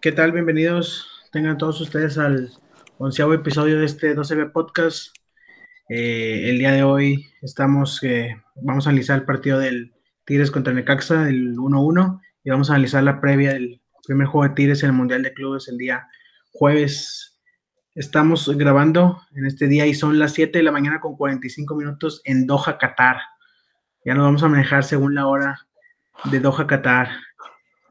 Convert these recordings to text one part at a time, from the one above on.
¿Qué tal? Bienvenidos tengan todos ustedes al onceavo episodio de este 12B Podcast. Eh, el día de hoy estamos, eh, vamos a analizar el partido del Tigres contra Necaxa, el 1-1, y vamos a analizar la previa del primer juego de Tigres en el Mundial de Clubes el día jueves. Estamos grabando en este día y son las 7 de la mañana con 45 minutos en Doha, Qatar. Ya nos vamos a manejar según la hora de Doha, Qatar.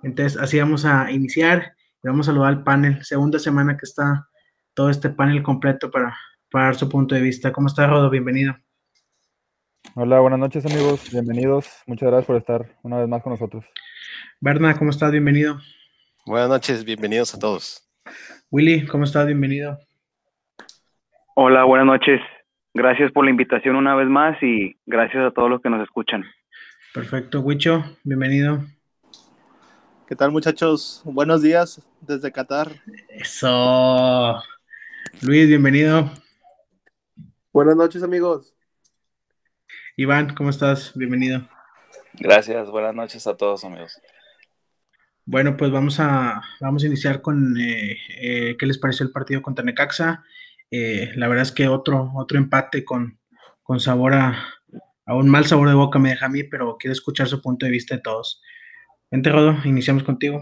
Entonces, así vamos a iniciar vamos a saludar al panel. Segunda semana que está todo este panel completo para, para dar su punto de vista. ¿Cómo está, Rodo? Bienvenido. Hola, buenas noches amigos, bienvenidos. Muchas gracias por estar una vez más con nosotros. Berna, ¿cómo estás? Bienvenido. Buenas noches, bienvenidos a todos. Willy, ¿cómo estás? Bienvenido. Hola, buenas noches. Gracias por la invitación una vez más y gracias a todos los que nos escuchan. Perfecto. Wicho, bienvenido. ¿Qué tal muchachos? Buenos días desde Qatar. Eso. Luis, bienvenido. Buenas noches amigos. Iván, ¿cómo estás? Bienvenido. Gracias, buenas noches a todos amigos. Bueno, pues vamos a, vamos a iniciar con eh, eh, qué les pareció el partido contra Necaxa. Eh, la verdad es que otro, otro empate con, con sabor a, a, un mal sabor de boca me deja a mí, pero quiero escuchar su punto de vista de todos. Vente, Rodo, iniciamos contigo.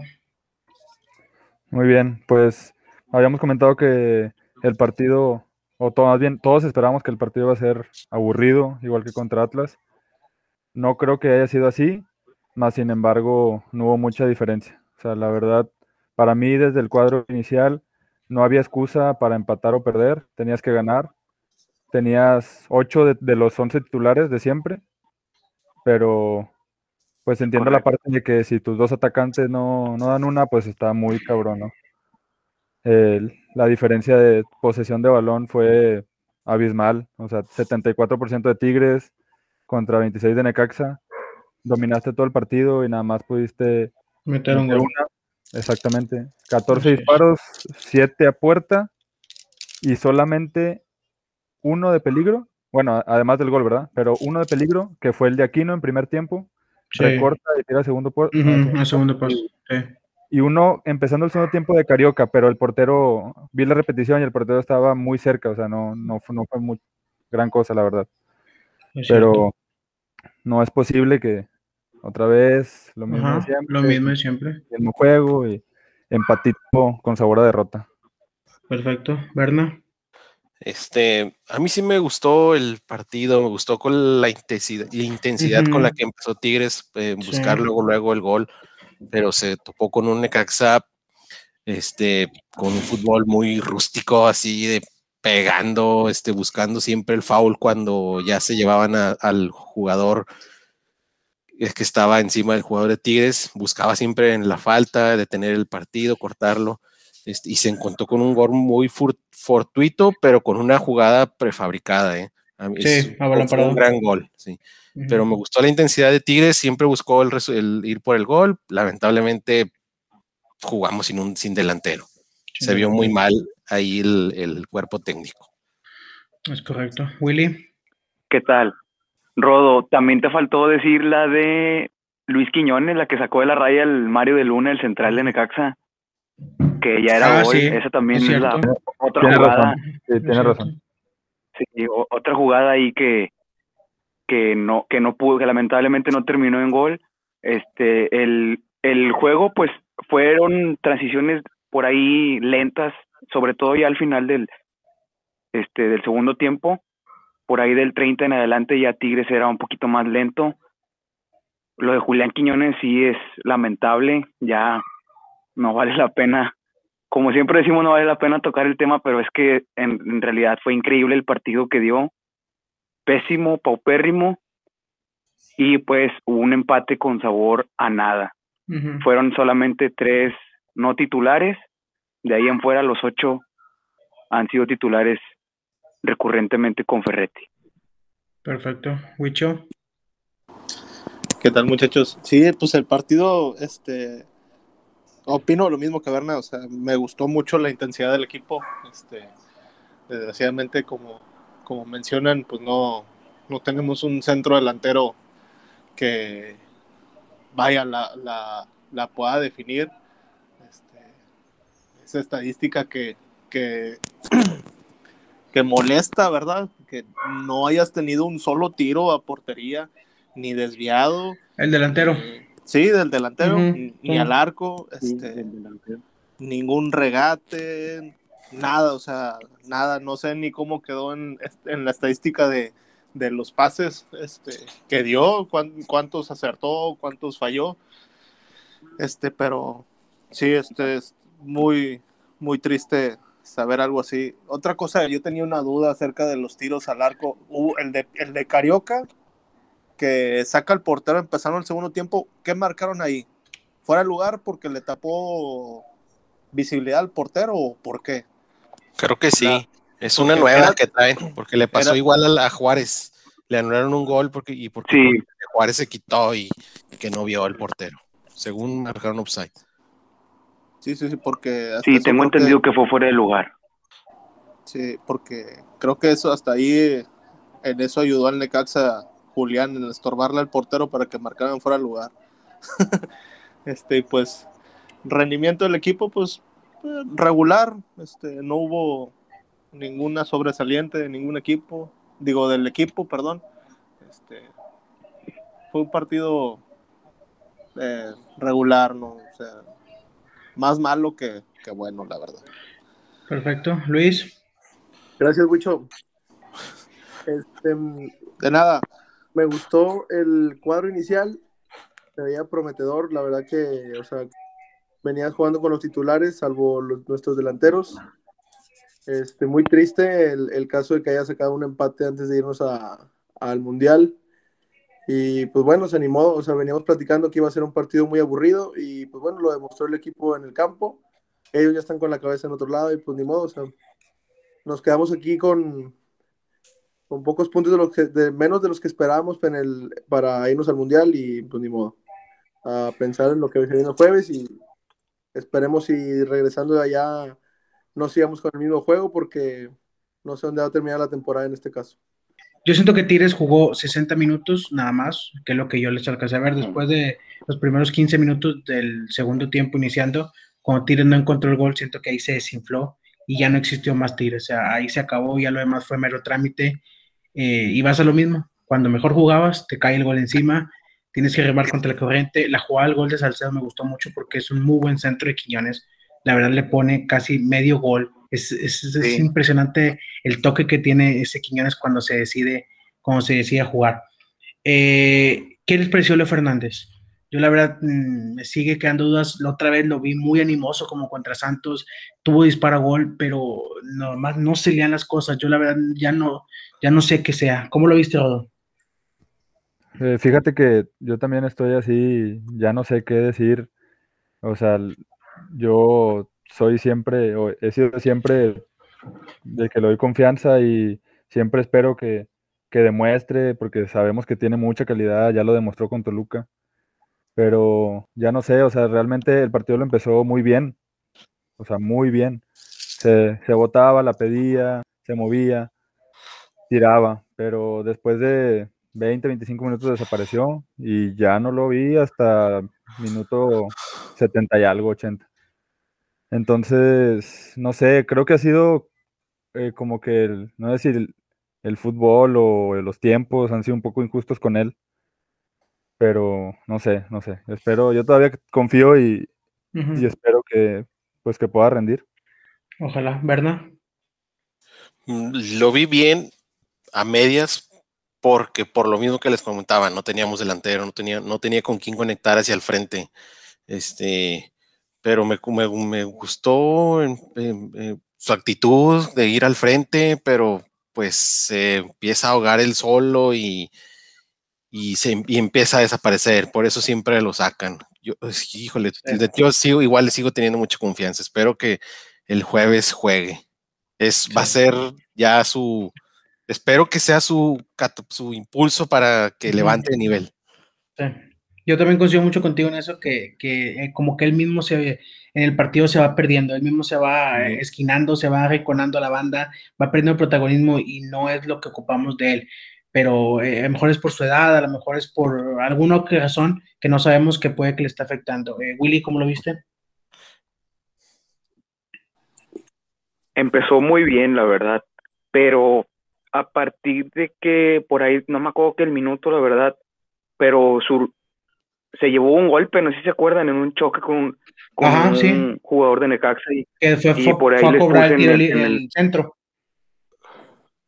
Muy bien, pues habíamos comentado que el partido, o más bien todos esperábamos que el partido iba a ser aburrido, igual que contra Atlas. No creo que haya sido así, más sin embargo no hubo mucha diferencia. O sea, la verdad, para mí desde el cuadro inicial no había excusa para empatar o perder, tenías que ganar. Tenías 8 de, de los 11 titulares de siempre, pero pues entiendo Correcto. la parte de que si tus dos atacantes no, no dan una, pues está muy cabrón, ¿no? La diferencia de posesión de balón fue abismal, o sea, 74% de Tigres contra 26 de Necaxa. Dominaste todo el partido y nada más pudiste meter un gol. Una. Exactamente. 14 sí. disparos, 7 a puerta y solamente uno de peligro. Bueno, además del gol, ¿verdad? Pero uno de peligro, que fue el de Aquino en primer tiempo. Sí. Recorta y tira segundo puesto. Uh -huh, segundo puesto. Sí. Y uno empezando el segundo tiempo de Carioca, pero el portero, vi la repetición y el portero estaba muy cerca, o sea, no, no, no fue muy gran cosa, la verdad. Es pero cierto. no es posible que otra vez lo mismo Ajá, de siempre. Lo mismo de siempre. El mismo juego y empatito con sabor a derrota. Perfecto. Berna. Este, a mí sí me gustó el partido, me gustó con la intensidad, la intensidad uh -huh. con la que empezó Tigres, eh, buscar sí. luego, luego el gol, pero se topó con un Necaxa, este, con un fútbol muy rústico, así de pegando, este, buscando siempre el foul cuando ya se llevaban a, al jugador es que estaba encima del jugador de Tigres, buscaba siempre en la falta, detener el partido, cortarlo. Este, y se encontró con un gol muy fortuito, pero con una jugada prefabricada. ¿eh? Sí, es, fue un gran gol, sí. Uh -huh. Pero me gustó la intensidad de Tigres, siempre buscó el, el, ir por el gol. Lamentablemente jugamos sin, un, sin delantero. Sí, se vio muy mal ahí el, el, cuerpo técnico. Es correcto. Willy. ¿Qué tal? Rodo, también te faltó decir la de Luis Quiñones, la que sacó de la raya el Mario de Luna, el central de Necaxa que ya era ah, gol, sí, esa también es, es la otra tiene jugada. Razón. Sí, tiene razón. Sí, otra jugada ahí que, que no, que no pudo, que lamentablemente no terminó en gol. Este, el, el juego, pues fueron transiciones por ahí lentas, sobre todo ya al final del, este, del segundo tiempo. Por ahí del 30 en adelante ya Tigres era un poquito más lento. Lo de Julián Quiñones sí es lamentable, ya no vale la pena. Como siempre decimos, no vale la pena tocar el tema, pero es que en, en realidad fue increíble el partido que dio. Pésimo, paupérrimo. Y pues hubo un empate con sabor a nada. Fueron solamente tres no titulares. De ahí en fuera, los ocho han sido titulares recurrentemente con Ferretti. Perfecto. Huicho. ¿Qué tal, muchachos? Sí, pues el partido, este, opino lo mismo que Berna, o sea, me gustó mucho la intensidad del equipo, este, desgraciadamente, como, como mencionan, pues no, no tenemos un centro delantero que vaya, la, la, la pueda definir, este, esa estadística que, que, que molesta, ¿verdad? Que no hayas tenido un solo tiro a portería, ni desviado, El delantero. eh, Sí, del delantero, ni, ni sí. al arco, este, ningún regate, nada, o sea, nada, no sé ni cómo quedó en, este, en la estadística de, de los pases este, que dio, cuán- cuántos acertó, cuántos falló, este, pero sí, este es muy, muy triste saber algo así. Otra cosa, yo tenía una duda acerca de los tiros al arco, Hubo el de, el de Carioca, que saca el portero empezando el segundo tiempo, ¿qué marcaron ahí? ¿Fuera de lugar porque le tapó visibilidad al portero o por qué? Creo que sí. La- es una nueva era- que traen, porque le pasó era- igual a, la- a Juárez. Le anularon un gol porque, y porque Sí. Juárez se quitó y, y que no vio al portero. Según marcaron upside. Sí, sí, sí, porque... hasta Sí, tengo entendido que fue fuera de lugar. Sí, porque creo que eso hasta ahí, en eso ayudó al Necaxa Julián en estorbarle al portero para que marcaran fuera de lugar. este, y pues, rendimiento del equipo, pues, regular, este, no hubo ninguna sobresaliente de ningún equipo, digo, del equipo, perdón. Este, fue un partido eh, regular, ¿no? O sea, más malo que, que bueno, la verdad. Perfecto. Luis. Gracias, Wicho. Este, De nada, me gustó el cuadro inicial, se veía prometedor, la verdad que, o sea, venías jugando con los titulares, salvo los, nuestros delanteros. Este, muy triste el, el caso de que haya sacado un empate antes de irnos a- al Mundial. Y pues bueno, se animó, o sea, veníamos platicando que iba a ser un partido muy aburrido y pues bueno, lo demostró el equipo en el campo. Ellos ya están con la cabeza en otro lado y pues ni modo, o sea, nos quedamos aquí con, con pocos puntos de los que, de menos de los que esperábamos en el, para irnos al mundial y pues ni modo. A pensar en lo que viene el jueves y esperemos si regresando de allá no sigamos con el mismo juego porque no sé dónde va a terminar la temporada en este caso. Yo siento que Tigres jugó 60 minutos nada más, que es lo que yo les alcancé a ver después de los primeros 15 minutos del segundo tiempo iniciando. Cuando Tigres no encontró el gol, siento que ahí se desinfló y ya no existió más Tigres. O sea, ahí se acabó, ya lo demás fue mero trámite. Eh, y vas a lo mismo. Cuando mejor jugabas, te cae el gol encima, tienes que remar contra la corriente. La jugada del gol de Salcedo me gustó mucho porque es un muy buen centro de Quiñones. La verdad le pone casi medio gol. Es, es, impresionante el toque que tiene ese Quiñones cuando se decide, cuando se decide a jugar. Eh, ¿Qué les pareció Leo Fernández? Yo la verdad mm, me sigue quedando dudas. La otra vez lo vi muy animoso como contra Santos, tuvo disparo a gol, pero nomás no se lean las cosas. Yo la verdad ya no, ya no sé qué sea. ¿Cómo lo viste, Rodo? Eh, fíjate que yo también estoy así, ya no sé qué decir. O sea, yo soy siempre, o he sido siempre de que le doy confianza y siempre espero que, que demuestre, porque sabemos que tiene mucha calidad, ya lo demostró con Toluca. Pero ya no sé, o sea, realmente el partido lo empezó muy bien, o sea, muy bien. Se, se botaba, la pedía, se movía, tiraba, pero después de 20, 25 minutos desapareció y ya no lo vi hasta minuto 70 y algo, 80. Entonces, no sé, creo que ha sido eh, como que, el- no sé si el, el fútbol o los tiempos han sido un poco injustos con él, pero no sé, no sé. Espero, yo todavía confío y, y espero que pues que pueda rendir. Ojalá, ¿verdad? Mm, Lo vi bien a medias porque por lo mismo que les comentaba, no teníamos delantero, no tenía, no tenía con quién conectar hacia el frente. Este, pero me, me, me gustó en- en- en su actitud de ir al frente, pero pues se empieza a ahogar él solo y, y, se, y empieza a desaparecer. Por eso siempre lo sacan. Yo, híjole, de- yo sigo, igual le sigo teniendo mucha confianza. Espero que el jueves juegue. Es, Va a Sí. ser ya su, espero que sea su, su impulso para que levante de nivel. Sí. Yo también coincido mucho contigo en eso, que, que eh, como que él mismo se, en el partido se va perdiendo, él mismo se va eh, esquinando, se va arrinconando a la banda, va perdiendo el protagonismo y no es lo que ocupamos de él. Pero eh, a lo mejor es por su edad, a lo mejor es por alguna razón que no sabemos que puede que le está afectando. Eh, Willy, ¿cómo lo viste? empezó muy bien, la verdad, pero a partir de que por ahí, no me acuerdo que el minuto, la verdad, pero su, se llevó un golpe, no sé si se acuerdan, en un choque con, con Ajá, un sí. jugador de Necaxa y, Que fue, Y fue- por ahí fue a cobrar el en el- en el el- centro.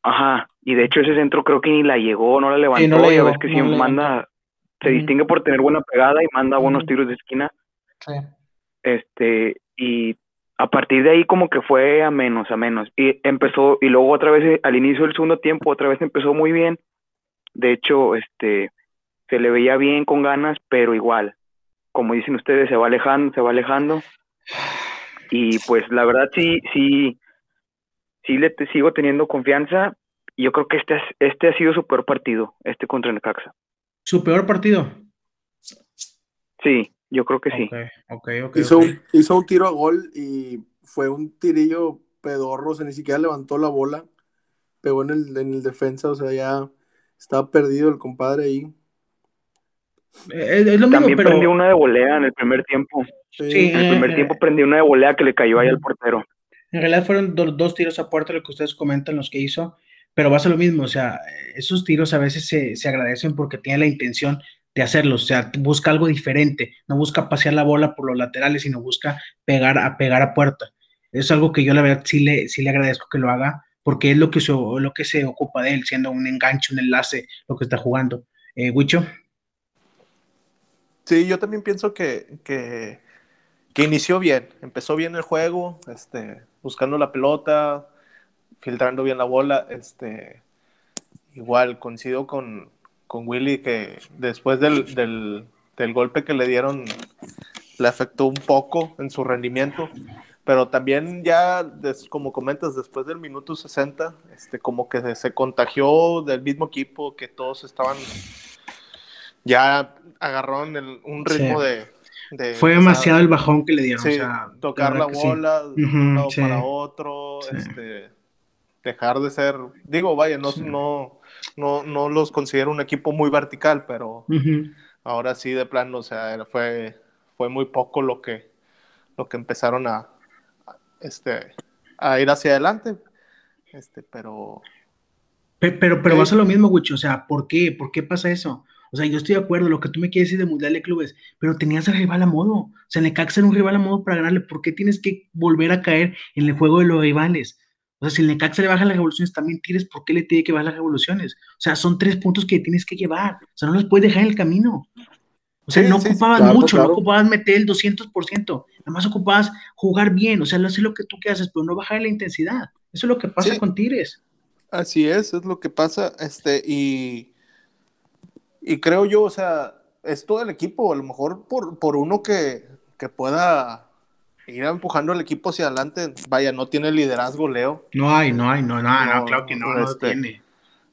ajá, y de hecho ese centro creo que ni la llegó, no la levantó, no la ya llegó, ves que no siempre la manda, se distingue por tener buena pegada y manda buenos tiros de esquina, Sí. este, y a partir de ahí como que fue a menos, a menos, y empezó, y luego otra vez eh, al inicio del segundo tiempo, otra vez empezó muy bien, de hecho, este, se le veía bien con ganas, pero igual, como dicen ustedes, se va alejando, se va alejando, y pues la verdad sí, sí, sí le te- sigo teniendo confianza, y yo creo que este, es- este ha sido su peor partido, este contra Necaxa, Su peor partido. sí, yo creo que sí. Ok, ok, ok. Hizo. Un, hizo un tiro a gol y fue un tirillo pedorro, o sea, ni siquiera levantó la bola, pegó en el, en el defensa, o sea, ya estaba perdido el compadre ahí. Eh, Es, es lo mismo, También pero prendió una de volea en el primer tiempo. Sí, En el primer eh, tiempo prendió una de volea que le cayó ahí al portero. En realidad fueron do- dos tiros a puerta lo que ustedes comentan, los que hizo, pero va a lo mismo, o sea, esos tiros a veces se, se agradecen porque tiene la intención de hacerlos, o sea, busca algo diferente, no busca pasear la bola por los laterales, sino busca pegar a pegar a puerta. Es algo que yo la verdad sí le, sí le agradezco que lo haga, porque es lo que, se, lo que se ocupa de él, siendo un enganche, un enlace, lo que está jugando. Eh, Sí, yo también pienso que, que, que inició bien, empezó bien el juego, este, buscando la pelota, filtrando bien la bola, este, igual coincido con, con Willy que después del, del, del golpe que le dieron le afectó un poco en su rendimiento, pero también ya, des- como comentas, después del minuto 60, este, como que se, se contagió del mismo equipo, que todos estaban, ya agarraron el- un ritmo Sí. de, de- fue o sea, demasiado el bajón que le dieron. sí, o sea, tocar la que sí. bola de un lado para otro, Sí. este, dejar de ser, digo, vaya, no, Sí. no, no, no los considero un equipo muy vertical, pero ahora sí de plano, o sea, fue, fue muy poco lo que, lo que empezaron a, a, este, a ir hacia adelante, este, pero Pe- Pero, pero Ok. va a lo mismo, Wicho. O sea, ¿por qué? ¿Por qué pasa eso? O sea, yo estoy de acuerdo, lo que tú me quieres decir de Mundial de Clubes, pero tenías al rival a modo. O sea, Necaxa era un rival a modo para ganarle. ¿Por qué tienes que volver a caer en el juego de los rivales? O sea, si el Necaxa le baja las revoluciones, también tienes por qué le tiene que bajar las revoluciones. O sea, son tres puntos que tienes que llevar. O sea, no los puedes dejar en el camino. O sea, Sí, no sí, ocupabas claro, mucho, claro. no ocupabas meter el 200%. Nada más ocupabas jugar bien. O sea, lo haces lo que tú que haces, pero no bajar la intensidad. Eso es lo que pasa Sí. con Tigres. Así es, es lo que pasa, este, y, y creo yo, o sea, es todo el equipo, a lo mejor por, por uno que, que pueda ir empujando al equipo hacia adelante, vaya, no tiene liderazgo Leo, No hay, no hay, no, no, no, No, claro que no, no lo este, tiene.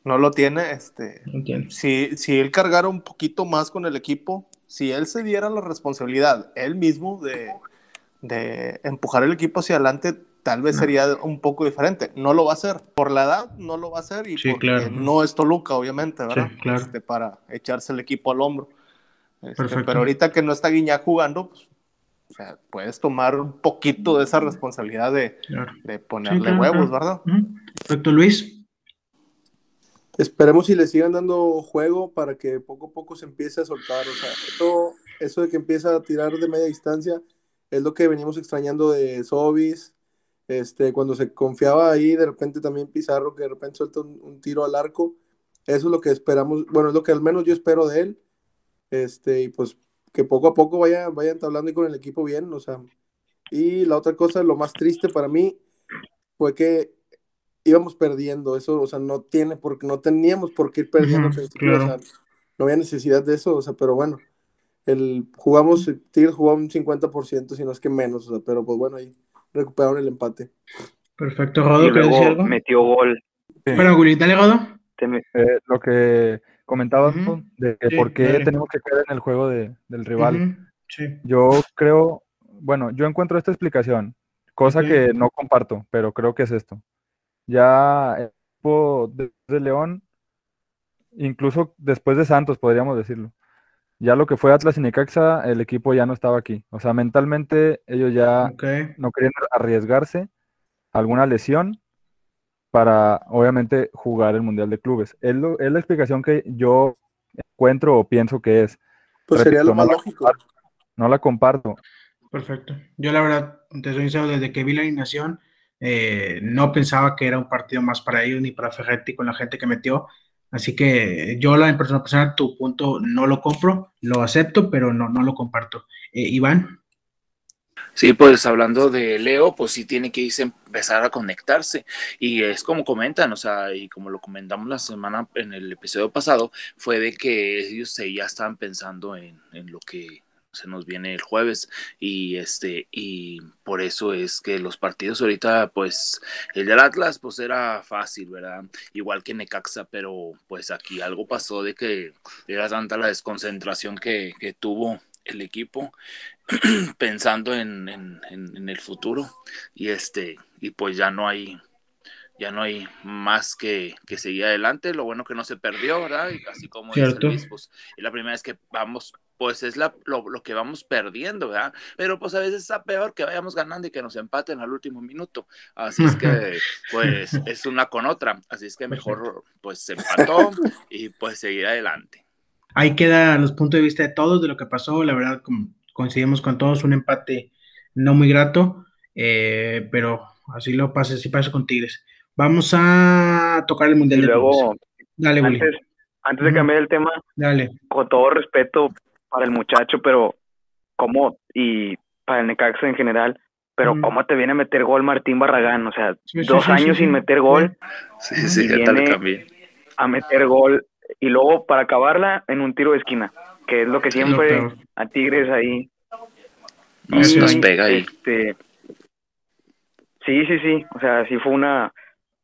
no lo tiene, este, No tiene. si, si él cargara un poquito más con el equipo, si él se diera la responsabilidad él mismo de, de empujar el equipo hacia adelante, tal vez No. sería un poco diferente. No lo va a hacer. Por la edad, no lo va a hacer y Sí, porque claro. no es Toluca, obviamente, ¿verdad? Sí, claro. Este, para echarse el equipo al hombro. Este, Perfecto. pero ahorita que no está Guiñac jugando, pues, sea, puedes tomar un poquito de esa responsabilidad de, Claro. de ponerle claro, huevos, claro. ¿verdad? Perfecto, Luis. esperemos si le sigan dando juego para que poco a poco se empiece a soltar. O sea, eso, eso de que empieza a tirar de media distancia es lo que venimos extrañando de Sobis. Este, cuando se confiaba ahí, de repente también Pizarro, que de repente suelta un, un tiro al arco. Eso es lo que esperamos, bueno, es lo que al menos yo espero de él. Este, y pues que poco a poco vaya, vaya entablando con el equipo bien, o sea. Y la otra cosa, lo más triste para mí, fue que íbamos perdiendo. Eso, o sea, no tiene porque no teníamos por qué ir perdiendo. Claro. o sea, no había necesidad de eso, o sea, pero bueno. El, jugamos, Tigres jugaba un 50%, si no es que menos, o sea, pero pues bueno, ahí recuperaron el empate. Perfecto, Y Rodo, ¿quieres decir luego algo? metió gol. Bueno, Willy, dale, Rodo. Eh, lo que comentabas de que Sí, por qué dale. tenemos que caer en el juego de- del rival. Sí. Yo creo, bueno, yo encuentro esta explicación, cosa que no comparto, pero creo que es esto. Ya el equipo de, de León, incluso después de Santos, podríamos decirlo. Ya lo que fue Atlas y Necaxa, el equipo ya no estaba aquí. O sea, mentalmente ellos ya no querían arriesgarse alguna lesión para, obviamente, jugar el Mundial de Clubes. Es, lo- es la explicación que yo encuentro o pienso que es. Pues sería lo más no la lógico. comparto, no la comparto. Perfecto. Yo la verdad, te soy sincero, desde que vi la alineación, eh, no pensaba que era un partido más para ellos ni para Ferretti con la gente que metió. Así que yo la en persona personal, tu punto no lo compro, lo acepto, pero no, no lo comparto. Eh, Iván, Sí, pues hablando de Leo, pues sí tiene que irse, empezar a conectarse. Y es como comentan, o sea, y como lo comentamos la semana en el episodio pasado, fue de que ellos se ya estaban pensando en, en lo que se nos viene el jueves. Y este y por eso es que los partidos ahorita pues el del Atlas pues era fácil verdad igual que Necaxa pero pues aquí algo pasó de que era tanta la desconcentración que, que tuvo el equipo pensando en, en, en, en, el futuro y este y pues ya no hay ya no hay más que, que seguir adelante lo bueno que no se perdió verdad y así como dice Luis pues es la primera vez que vamos pues es la, lo, lo, que vamos perdiendo, ¿verdad? Pero pues a veces está peor que vayamos ganando y que nos empaten al último minuto. Así es que, pues, es una con otra. Así es que mejor, pues, se empató y pues seguir adelante. Ahí queda los puntos de vista de todos de lo que pasó. La verdad, como coincidimos con todos, un empate no muy grato, eh, pero así lo pasa, así pasa con Tigres. Vamos a tocar el Mundial y de luego, Clubes. Dale, antes, Willy. antes de cambiar el tema, Dale. con todo respeto para el muchacho, pero cómo, y para el Necaxa en general, pero Mm. cómo te viene a meter gol Martín Barragán, o sea, Sí, sí, dos sí, años sí, sin sí. meter gol, Sí, sí, Y tal viene- a meter gol, y luego para acabarla en un tiro de esquina, que es lo que siempre a Tigres ahí. Nos, sí. pega ahí. Este, sí, sí, sí, o sea, sí fue una...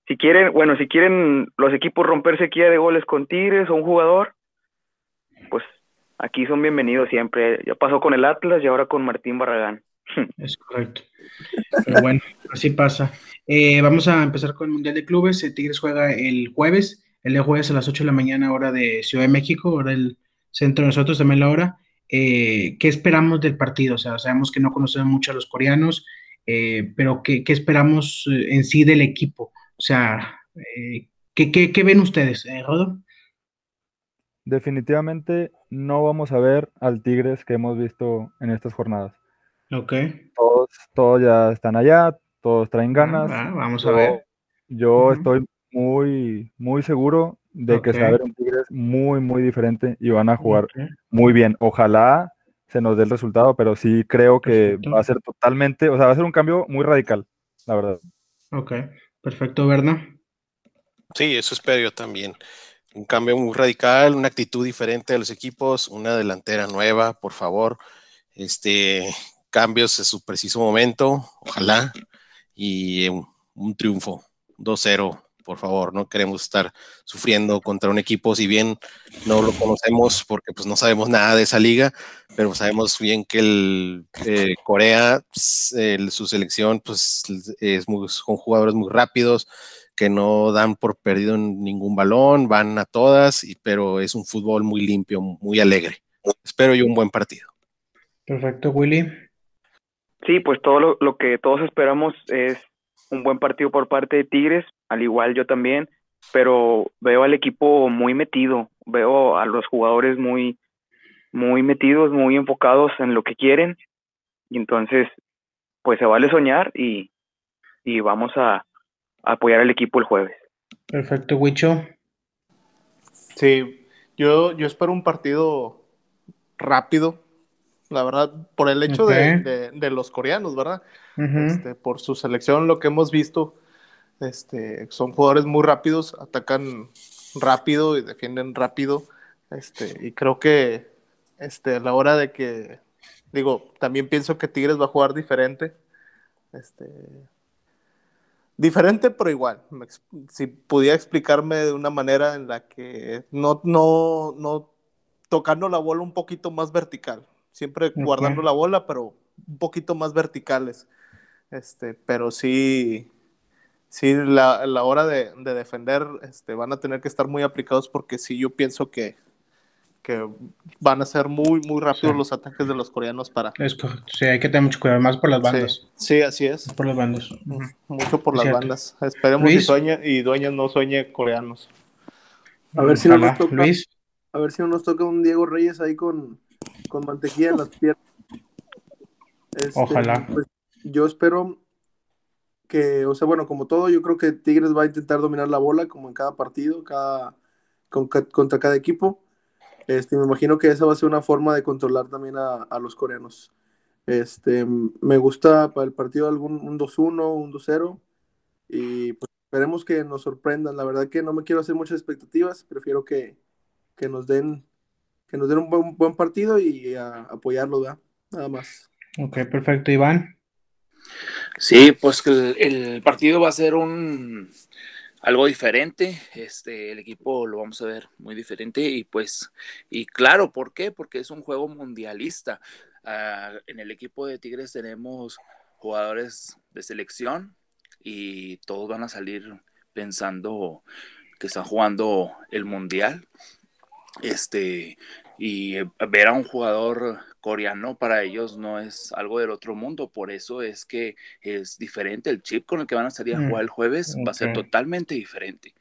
Si quieren, bueno, si quieren los equipos romper sequía de goles con Tigres o un jugador, pues aquí son bienvenidos siempre. Ya pasó con el Atlas y ahora con Martín Barragán. Es correcto. Pero bueno, así pasa. Eh, vamos a empezar con el Mundial de Clubes. El Tigres juega el jueves, el de jueves a las 8 de la mañana, hora de Ciudad de México, hora del centro de nosotros, también la hora. Eh, ¿Qué esperamos del partido? O sea, sabemos que no conocemos mucho a los coreanos, eh, pero ¿qué, qué esperamos eh, en sí del equipo? O sea, eh, ¿qué, qué, qué ven ustedes, Rodo? Definitivamente no vamos a ver al Tigres que hemos visto en estas jornadas. Ok. Todos, todos ya están allá, todos traen ganas. Ah, vamos Yo- a ver. Yo estoy muy, muy seguro de que se va a ver un Tigres muy, muy diferente y van a jugar muy bien. Ojalá se nos dé el resultado, pero sí creo que Perfecto. va a ser totalmente, o sea, va a ser un cambio muy radical, la verdad. Ok, perfecto, Berna. Sí, eso espero yo también. Un cambio muy radical, una actitud diferente de los equipos, una delantera nueva, por favor. Este, cambios en su preciso momento, ojalá. Y un, un triunfo, 2-0, por favor. No queremos estar sufriendo contra un equipo, si bien no lo conocemos porque pues no sabemos nada de esa liga, pero sabemos bien que el eh, Corea, pues, el- su selección, pues es muy, con jugadores muy rápidos, que no dan por perdido ningún balón, van a todas, y, pero es un fútbol muy limpio, muy alegre. Espero yo un buen partido. Perfecto, Willy. Sí, pues todo lo, lo que todos esperamos es un buen partido por parte de Tigres, al igual yo también. pero veo al equipo muy metido, veo a los jugadores muy, muy metidos, muy enfocados en lo que quieren, y entonces, pues se vale soñar y, y vamos a, a apoyar al equipo el jueves. Perfecto, Wicho. Sí, yo, yo espero un partido rápido, la verdad, por el hecho de, de- de los coreanos, ¿verdad? Este, por su selección, lo que hemos visto, este, son jugadores muy rápidos, atacan rápido y defienden rápido. Este, y creo que este, a la hora de que, digo, también pienso que Tigres va a jugar diferente. Este, diferente, pero igual. Si pudiera explicarme de una manera en la que no, no, no tocando la bola un poquito más vertical. Siempre guardando la bola, pero un poquito más verticales. Este, pero sí, sí, la, la hora de, de defender, este, van a tener que estar muy aplicados porque sí, yo pienso que, que van a ser muy, muy rápidos Sí. los ataques de los coreanos para. Es. Sí, hay que tener mucho cuidado, más por las bandas. Sí, sí, así es. Por las bandas. Mucho por las Cierto. bandas. Esperemos y Luis. sueñe, y Dueñas no sueñe coreanos. A ver si no nos toca, Luis. a ver si no nos toca un Diego Reyes ahí con, con mantequilla en las piernas. Este, Ojalá. pues, yo espero que, o sea, bueno, como todo, yo creo que Tigres va a intentar dominar la bola como en cada partido, cada, con contra cada equipo. Este, me imagino que esa va a ser una forma de controlar también a, a los coreanos. Este, me gusta para el partido algún un 2-1, un 2-0 y pues esperemos que nos sorprendan. La verdad que no me quiero hacer muchas expectativas, prefiero que, que nos den que nos den un buen, buen partido y a, apoyarlo, ¿verdad? Nada más. Ok, perfecto, Iván. Sí, pues que el, partido va a ser un algo diferente. Este, el equipo lo vamos a ver muy diferente y pues, y claro, ¿por qué? Porque es un juego mundialista. Ah, en el equipo de Tigres tenemos jugadores de selección y todos van a salir pensando que están jugando el mundial. Este, y eh, ver a un jugador coreano para ellos no es algo del otro mundo, por eso es que es diferente el chip con el que van a salir a Mm, jugar el jueves, va a ser totalmente diferente.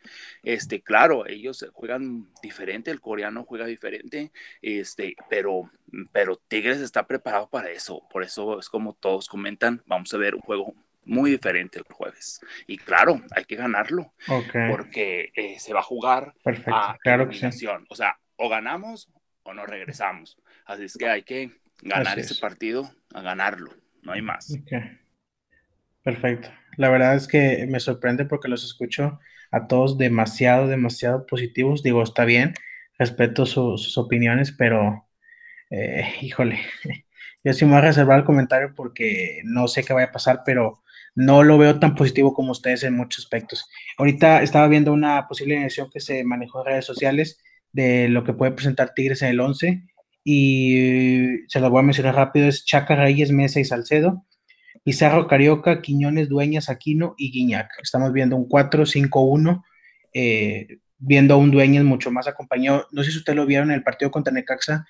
Este, claro, ellos juegan diferente, el coreano juega diferente, este, pero, pero Tigres está preparado para eso, por eso es como todos comentan, vamos a ver un juego muy diferente el jueves. Y claro, hay que ganarlo, Ok, porque eh, se va a jugar perfecto. a Claro que sí. O sea, o ganamos o no regresamos. Así es que hay que ganar ese es. partido, a ganarlo. No hay más. Perfecto. La verdad es que me sorprende porque los escucho a todos demasiado, demasiado positivos. Digo, está bien, respeto su- sus opiniones, pero eh, híjole, yo sí me voy a reservar el comentario porque no sé qué vaya a pasar, pero no lo veo tan positivo como ustedes en muchos aspectos. Ahorita estaba viendo una posible alineación que se manejó en redes sociales de lo que puede presentar Tigres en el 11 y se lo voy a mencionar rápido, es Chaca, Reyes, Mesa y Salcedo. Pizarro, Carioca, Quiñones, Dueñas, Aquino y Guiñac. Estamos viendo un 4-5-1, eh, viendo a un Dueñas mucho más acompañado. No sé si ustedes lo vieron en el partido contra Necaxa,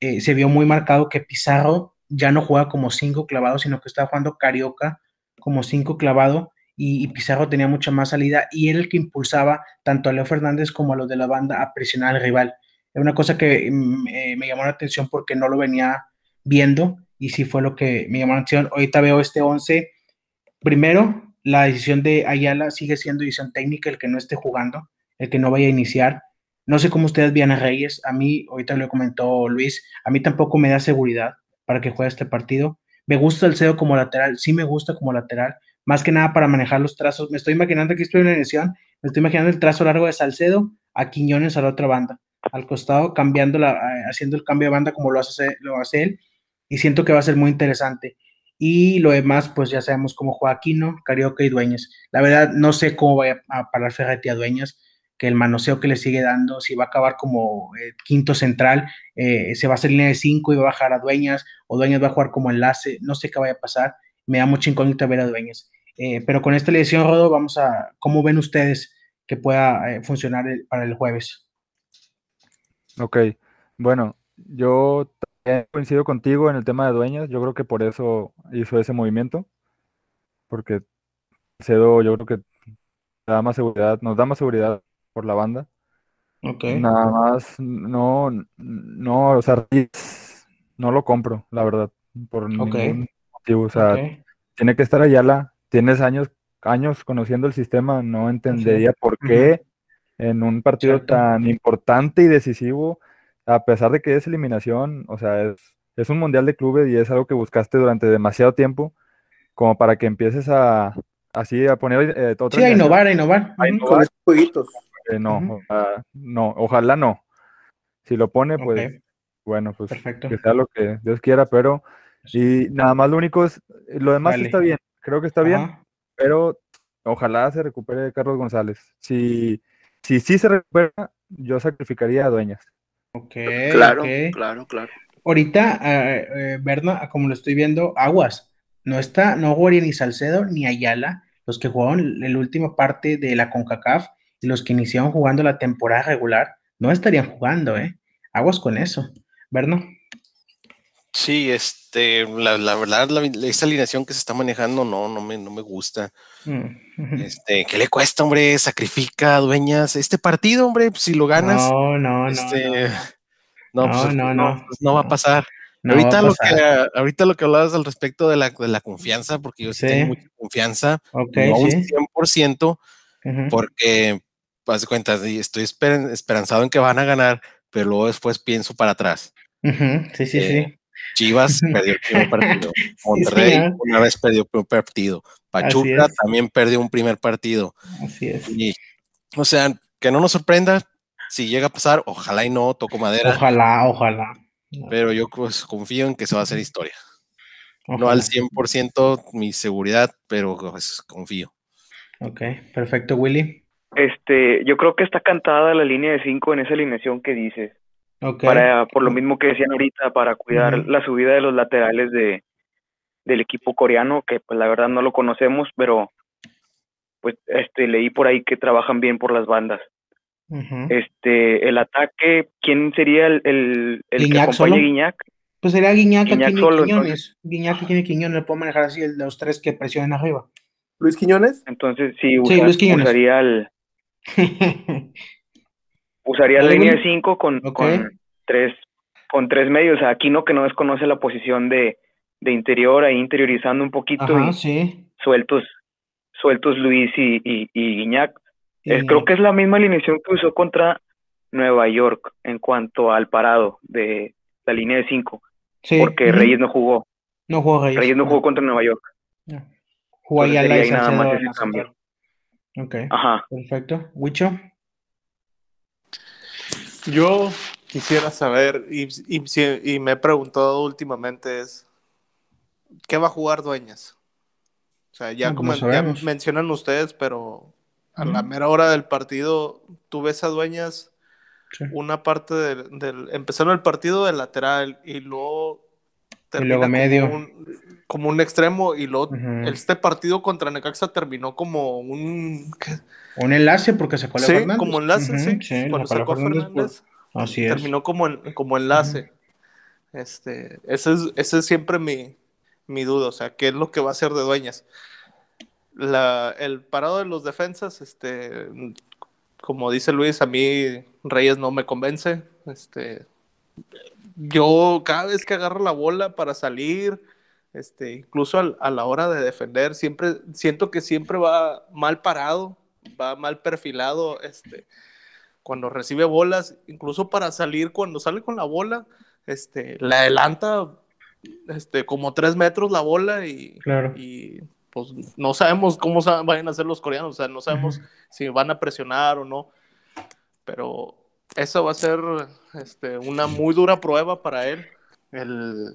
eh, se vio muy marcado que Pizarro ya no juega como 5 clavado, sino que está jugando Carioca como 5 clavado y, Pizarro tenía mucha más salida y era el que impulsaba tanto a Leo Fernández como a los de la banda a presionar al rival. Es una cosa que mm, eh, me llamó la atención porque no lo venía viendo y sí fue lo que me llamó la atención. Ahorita veo este 11. Primero, la decisión de Ayala sigue siendo decisión técnica, el que no esté jugando, el que no vaya a iniciar. No sé cómo ustedes vean a Reyes. A mí, ahorita lo comentó Luis, a mí tampoco me da seguridad para que juegue este partido. Me gusta el CEO como lateral, sí me gusta como lateral, más que nada para manejar los trazos. Me estoy imaginando que estoy en la edición, me estoy imaginando el trazo largo de Salcedo a Quiñones a la otra banda, al costado, cambiando la, haciendo el cambio de banda como lo hace, lo hace él, y siento que va a ser muy interesante. Y lo demás, pues ya sabemos cómo juega Aquino, Carioca y Dueñas. La verdad, no sé cómo vaya a parar Ferretti a Dueñas, que el manoseo que le sigue dando, si va a acabar como eh, quinto central, eh, se va a hacer línea de cinco y va a bajar a Dueñas, o Dueñas va a jugar como enlace, no sé qué vaya a pasar. Me da mucha incógnita ver a Dueñas. Eh, pero con esta lesión, Rodo, vamos a, ¿cómo ven ustedes que pueda eh, funcionar el, para el jueves? Ok, bueno, yo también coincido contigo en el tema de dueñas. Yo creo que por eso hizo ese movimiento, porque Cedo yo creo que da más seguridad, nos da más seguridad por la banda. Ok. Nada más, no, no, o sea, no lo compro, la verdad, por Ok. ningún motivo. O sea, ok. tiene que estar Ayala. Tienes años, años conociendo el sistema, no entendería por qué en un partido Cierto. tan importante y decisivo, a pesar de que es eliminación, o sea, es, es un mundial de clubes y es algo que buscaste durante demasiado tiempo, como para que empieces a así a poner eh, otra Sí, a innovar, a innovar. A Ujú. innovar. Con estos jueguitos. Eh, no, Ujú. o sea, no, ojalá no. Si lo pone, pues bueno, pues Perfecto. que sea lo que Dios quiera, pero y nada más lo único es, lo demás está bien, creo que está bien, Ajá. pero ojalá se recupere Carlos González. Si, si sí se recupera, yo sacrificaría a Dueñas. Ok, Claro, ok. claro, claro. Ahorita, eh, eh, Berna, como lo estoy viendo, Aguas. No está, no jugaría ni Salcedo ni Ayala, los que jugaron la última parte de la CONCACAF y los que iniciaron jugando la temporada regular, no estarían jugando, ¿eh? Aguas con eso. Berna. Sí, este, la, la verdad, la, esa alineación que se está manejando no, no me, no me gusta. Mm. Este, ¿qué le cuesta, hombre? Sacrifica, dueñas, este partido, hombre, pues, si lo ganas, No, no, no, este, no, no, No, pues, no, no, no, pues, no va a no. pasar. no va a ahorita, lo pasar. que, ahorita lo que hablabas al respecto de la, de la confianza, porque yo sí, Sí. tengo mucha confianza, Ok, no un sí. 100%, Ujú. porque, haz de cuenta, y estoy esper- esperanzado en que van a ganar, pero luego después pienso para atrás. Sí, sí, Eh, sí. Chivas perdió el primer partido. Sí, Monterrey una vez perdió el primer partido. Pachuca también perdió un primer partido. Así es. Y, o sea, que no nos sorprenda si llega a pasar, ojalá y no, toco madera, Ojalá, ojalá. pero yo pues, confío en que se va a hacer historia. No al 100% mi seguridad, pero pues, confío. Ok, perfecto, Willy. Este, yo creo que está cantada la línea de cinco en esa alineación que dices. Ok. Para, por lo mismo que decían ahorita, para cuidar la subida de los laterales de, del equipo coreano, que pues la verdad no lo conocemos, pero pues este leí por ahí que trabajan bien por las bandas. Este, el ataque, ¿quién sería el, el, el que acompaña a Guiñac? Pues sería Guiñac, Guiñac aquí solo, Quiñones. Guiñac aquí Quiñones, le puedo manejar así el- los tres que presionen arriba. Luis Quiñones. Entonces sí, Sí, usa- Luis Quiñones. usaría el, usaría la línea de Willy. cinco con, Ok. con tres con tres medios. Aquí no que no desconoce la posición de, de interior, ahí interiorizando un poquito Ajá, y sí. sueltos, sueltos Luis y, y, y Guiñac. Es- creo que es la misma alineación que usó contra Nueva York en cuanto al parado de la línea de cinco, sí, porque. Reyes no jugó. No jugó Reyes. Reyes no jugó contra Nueva York. No. Jugó ahí nada Salcedo más ese cambio. Ok, Ajá. perfecto. Wicho. Yo quisiera saber, y, y si- y me he preguntado últimamente, es ¿qué va a jugar Dueñas? O sea, ya No, como ya mencionan ustedes, pero a la mera hora del partido, tú ves a Dueñas Sí. una parte del, del empezaron el partido de lateral y luego termina luego medio. un, como un extremo y luego este partido contra Necaxa terminó como un ¿qué? Un enlace porque sacó a sí, Fernández. como enlace, sí, lo cuando sacó sacó a Fernández por- Fernández Así es. terminó como, en- como enlace. Este, ese es, ese es siempre mi, mi duda, o sea, ¿qué es lo que va a hacer de Dueñas? La, el parado de los defensas, este, como dice Luis, a mí Reyes no me convence. Este, yo cada vez que agarro la bola para salir, este, incluso al- a la hora de defender, siempre siento que siempre va mal parado, va mal perfilado, este, cuando recibe bolas, incluso para salir, cuando sale con la bola, este, la adelanta este, como tres metros la bola y, Claro. y pues no sabemos cómo sa- vayan a ser los coreanos, o sea, no sabemos si van a presionar o no, pero eso va a ser este, una muy dura prueba para él, el,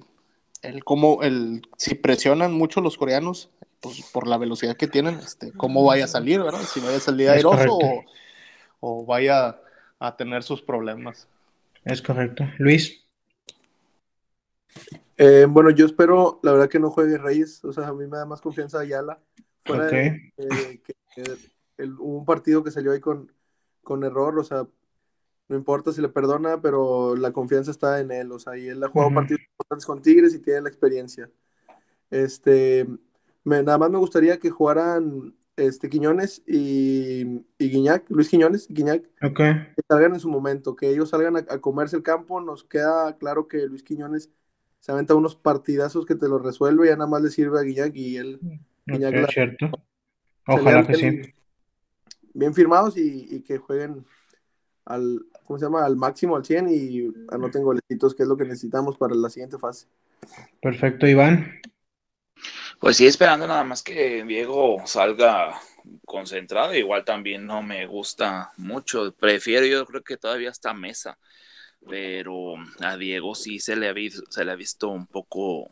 el cómo, el, si presionan mucho los coreanos, pues por la velocidad que tienen, este, cómo vaya a salir, ¿verdad? Si vaya a salir Es airoso o, vaya a tener sus problemas. Es correcto. Luis. Eh, bueno, yo espero, la verdad, que no juegue Reyes. O sea, a mí me da más confianza Ayala. Fuera Ok. de eh, que el- un partido que salió ahí con, con error. O sea, no importa si le perdona, pero la confianza está en él. O sea, y él ha jugado Ujú. partidos importantes con Tigres y tiene la experiencia. Este, me- nada más me gustaría que jugaran este, Quiñones y, y Guiñac, Luis Quiñones y Guiñac, que salgan en su momento, que ellos salgan a, a comerse el campo. Nos queda claro que Luis Quiñones se aventa unos partidazos que te lo resuelve, ya nada más le sirve a Guiñac y él Guiñac Ok, la- cierto. Ojalá que sí. bien, bien firmados y, y que jueguen al, ¿cómo se llama? Al máximo, al 100 y anoten golecitos, que es lo que necesitamos para la siguiente fase. Perfecto, Iván. Pues sí, esperando nada más que Diego salga concentrado. Igual también no me gusta mucho. Prefiero, yo creo que todavía está Mesa. Pero a Diego sí se le ha visto, se le ha visto un poco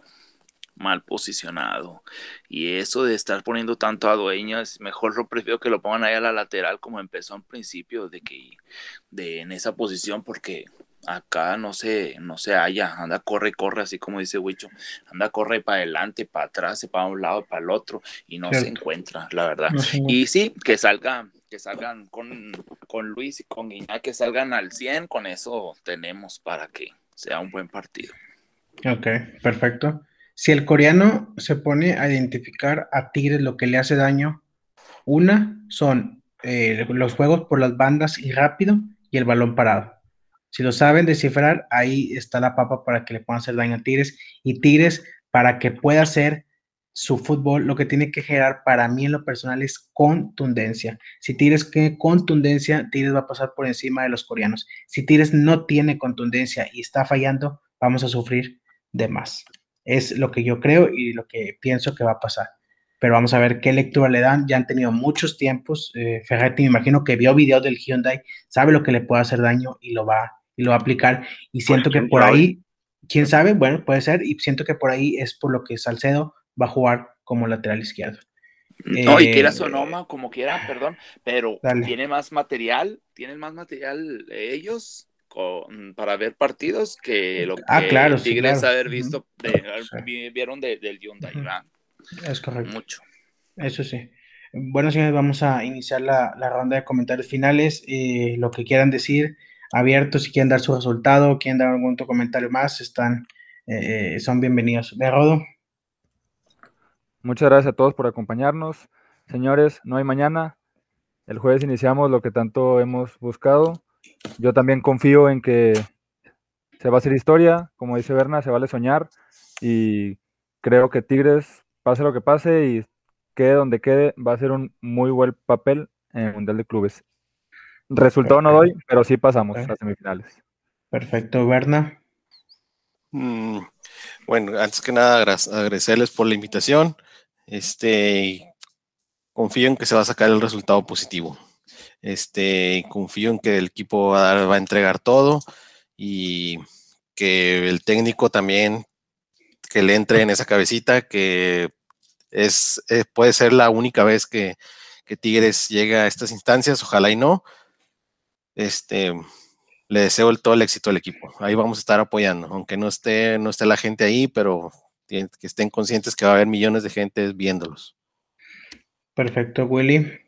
mal posicionado. Y eso de estar poniendo tanto a Dueñas, mejor lo prefiero que lo pongan ahí a la lateral como empezó en principio, de que de en esa posición, porque acá no se, no se halla, anda, corre, corre, así como dice Huicho, anda, corre para adelante, para atrás, para un lado, para el otro, y no se encuentra, la verdad. No Y sí, que salgan, que salgan con, con Luis y con Guiñac, que salgan al 100, con eso tenemos para que sea un buen partido. Ok, perfecto. Si el coreano se pone a identificar a Tigres lo que le hace daño, una son eh, los juegos por las bandas y rápido y el balón parado. Si lo saben descifrar, ahí está la papa para que le puedan hacer daño a Tigres. Y Tigres, para que pueda hacer su fútbol, lo que tiene que generar para mí en lo personal es contundencia. Si Tigres tiene contundencia, Tigres va a pasar por encima de los coreanos. Si Tigres no tiene contundencia y está fallando, vamos a sufrir de más. Es lo que yo creo y lo que pienso que va a pasar. Pero vamos a ver qué lectura le dan. Ya han tenido muchos tiempos. Eh, Ferretti me imagino que vio videos del Hyundai, sabe lo que le puede hacer daño y lo va, y lo va a aplicar. Y siento que por ahí, quién sabe, bueno, puede ser. Y siento que por ahí es por lo que Salcedo va a jugar como lateral izquierdo. No, y Eh, quiera Sonoma, como quiera, perdón, pero Dale. tiene más material, tienen más material ellos con- para ver partidos que lo que Ah, claro, sí, Tigres claro. haber visto, de- vieron de- del Hyundai. Es correcto. Mucho. Eso sí. Bueno, señores, vamos a iniciar la, la ronda de comentarios finales. Eh, lo que quieran decir, abiertos, si quieren dar su resultado, quieren dar algún otro comentario más, están, eh, son bienvenidos. ¿Me Rodo? Muchas gracias a todos por acompañarnos. Señores, no hay mañana. El jueves iniciamos lo que tanto hemos buscado. Yo también confío en que se va a hacer historia, como dice Berna, se vale soñar y creo que Tigres, pase lo que pase y quede donde quede, va a ser un muy buen papel en el Mundial de Clubes. Resultado no doy, pero sí pasamos a semifinales. Perfecto, Berna. Mm, bueno, antes que nada, agra- agradecerles por la invitación. Este, confío en que se va a sacar el resultado positivo. Este, confío en que el equipo va a, entregar todo y que el técnico también que le entre en esa cabecita que es eh, puede ser la única vez que, Tigres llega a estas instancias, ojalá y no. Este, le deseo el- todo el éxito al equipo. Ahí vamos a estar apoyando, aunque no esté, no esté la gente ahí, pero que estén conscientes que va a haber millones de gente viéndolos. Perfecto, Willy.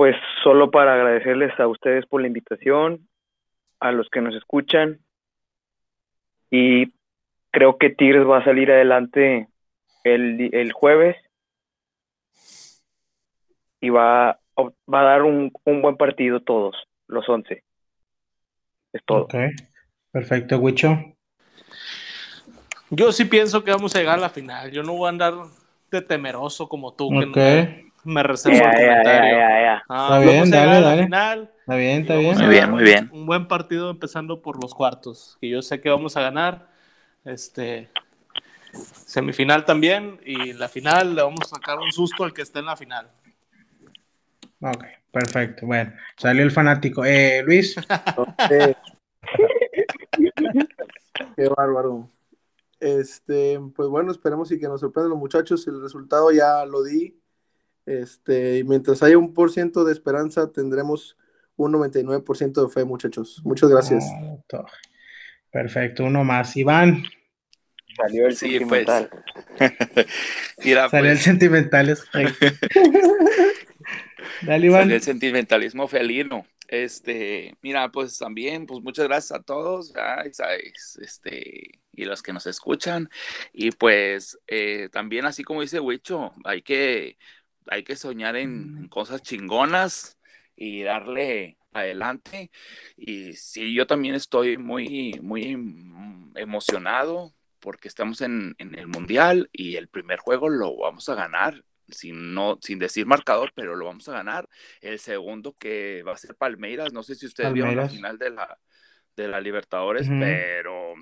Pues solo para agradecerles a ustedes por la invitación, a los que nos escuchan y creo que Tigres va a salir adelante el, el jueves y va, a- va a dar un, un buen partido todos, los 11. Es todo. Ok. Perfecto, Wicho. Yo sí pienso que vamos a llegar a la final. Yo no voy a andar de temeroso como tú, que Ok. Me, reservo Ya, el comentario. Ah, Está bien, dale, dale. final. Está bien, está bien. Muy bien, muy bien. Un buen partido empezando por los cuartos, que yo sé que vamos a ganar. Este semifinal también y la final le vamos a sacar un susto al que esté en la final. Ok, perfecto. Bueno, salió el fanático. Eh, Luis. Eh, Qué bárbaro. Este, pues bueno, esperemos y que nos sorprendan los muchachos. El resultado ya lo di. Este, y mientras haya un por ciento de esperanza, tendremos un 99% de fe, muchachos. Muchas gracias. To- Perfecto, uno más. Iván. Salió el Sí, pues. sentimental. Mira, Salió el pues, sentimental. es correcto. Dale, Iván. salió el sentimentalismo felino. Este, mira, pues también, pues muchas gracias a todos, sabes, este, y los que nos escuchan. Y pues eh, también, así como dice Huicho, hay que hay que soñar en, en cosas chingonas y darle adelante. Y sí, yo también estoy muy, muy emocionado porque estamos en, en, el Mundial y el primer juego lo vamos a ganar. Sin, no, sin decir marcador, pero lo vamos a ganar. El segundo que va a ser Palmeiras, no sé si ustedes vieron la final de la, de la Libertadores, uh -huh. pero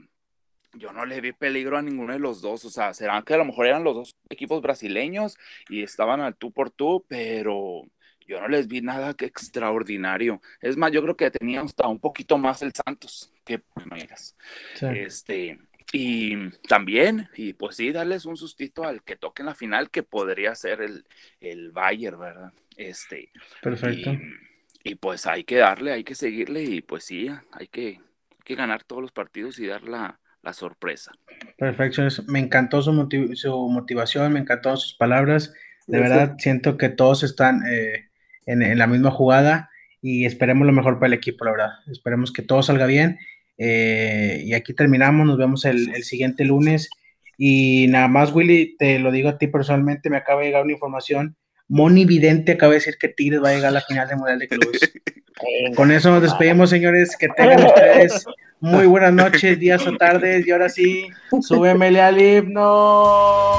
yo no le vi peligro a ninguno de los dos. O sea, serán que a lo mejor eran los dos equipos brasileños y estaban al tú por tú, pero yo no les vi nada que extraordinario. Es más, yo creo que tenían hasta un poquito más el Santos que Palmeiras. Sí. Este, y también, y pues sí, darles un sustito al que toque en la final, que podría ser el, el Bayern, ¿verdad? Este. Perfecto. Y, y, pues hay que darle, hay que seguirle, y pues sí, hay que, hay que ganar todos los partidos y dar la, la sorpresa. Perfecto, me encantó su, motiv su, motivación, me encantó sus palabras. De verdad, siento que todos están eh, en, en, la misma jugada y esperemos lo mejor para el equipo, la verdad. Esperemos que todo salga bien eh, y aquí terminamos, nos vemos el, el, siguiente lunes. Y nada más, Willy, te lo digo a ti personalmente, me acaba de llegar una información. Moni Vidente acaba de decir que Tigres va a llegar a la final del Mundial de Clubes. Con eso nos despedimos, señores. Que tengan ustedes muy buenas noches, días o tardes. Y ahora sí, súbemele al himno.